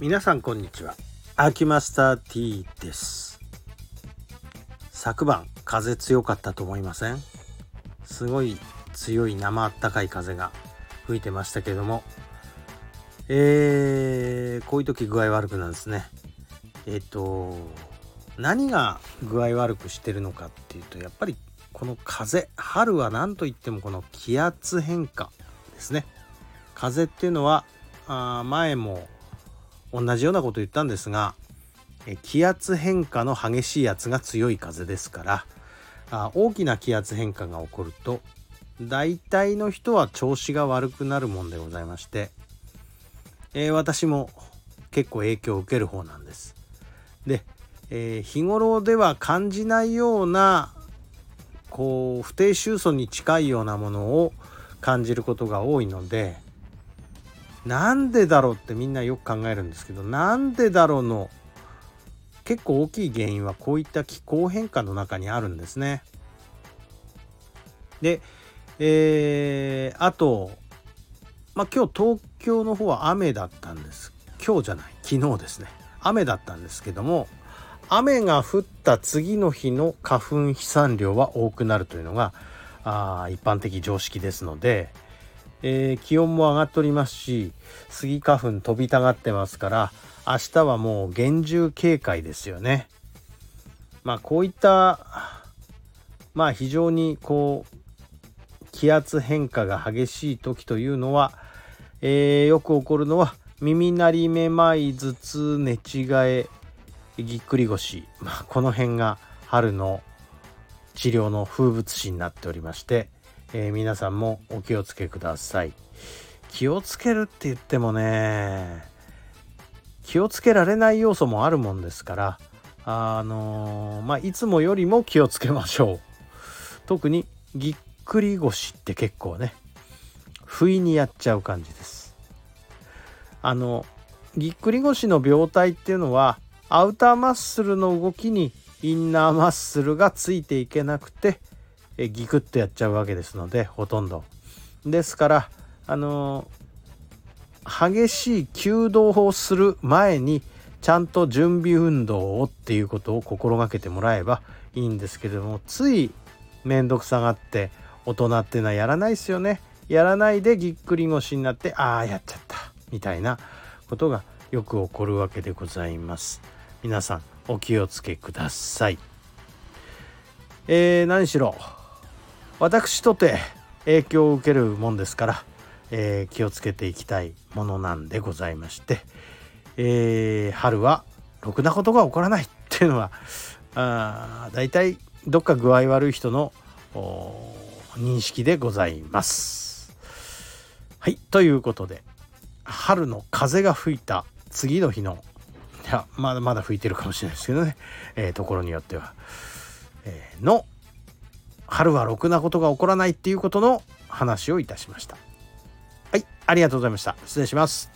皆さんこんにちは。秋マスター T です。昨晩風強かったと思いません？すごい強い生あったかい風が吹いてましたけども。えー、こういう時具合悪くなるんですね。えっ、と何が具合悪くしてるのかっていうとやっぱりこの風春は何といってもこの気圧変化ですね。風っていうのはあ前も同じようなこと言ったんですが気圧変化の激しいやつが強い風ですからあ大きな気圧変化が起こると大体の人は調子が悪くなるもんでございまして、えー、私も結構影響を受ける方なんです。で、えー、日頃では感じないようなこう不定収束に近いようなものを感じることが多いのでなんでだろうってみんなよく考えるんですけどなんでだろうの結構大きい原因はこういった気候変化の中にあるんですね。で、えー、あと、まあ、今日東京の方は雨だったんです今日じゃない昨日ですね雨だったんですけども雨が降った次の日の花粉飛散量は多くなるというのがあ一般的常識ですので、えー、気温も上がっておりますしスギ花粉飛びたがってますから明日はもう厳重警戒ですよね。まあこういったまあ非常にこう気圧変化が激しい時というのは、えー、よく起こるのは耳鳴りめまい頭痛寝違えぎっくり腰、まあ、この辺が春の治療の風物詩になっておりまして、えー、皆さんもお気をつけください。気をつけるって言ってもね気をつけられない要素もあるもんですからあのー、まあいつもよりも気をつけましょう。特にぎっくり腰って結構ね不意にやっちゃう感じです。あのぎっくり腰の病態っていうのはアウターマッスルの動きにインナーマッスルがついていけなくてえギクッとやっちゃうわけですのでほとんど。ですからあの激しい弓道をする前にちゃんと準備運動をっていうことを心がけてもらえばいいんですけれどもつい面倒くさがって大人っていうのはやらないですよね。やらないでぎっくり腰になってああやっちゃった。みたいなことがよく起こるわけでございます。皆さんお気をつけください。えー、何しろ私とて影響を受けるもんですからえー、気をつけていきたいものなんでございまして、えー、春はろくなことが起こらないっていうのはあ大体どっか具合悪い人の認識でございます。はいということで春の風が吹いた次の日のいやまだまだ吹いてるかもしれないですけどね、えー、ところによっては、えー、の春はろくなことが起こらないっていうことの話をいたしました。はい、ありがとうございました。失礼します。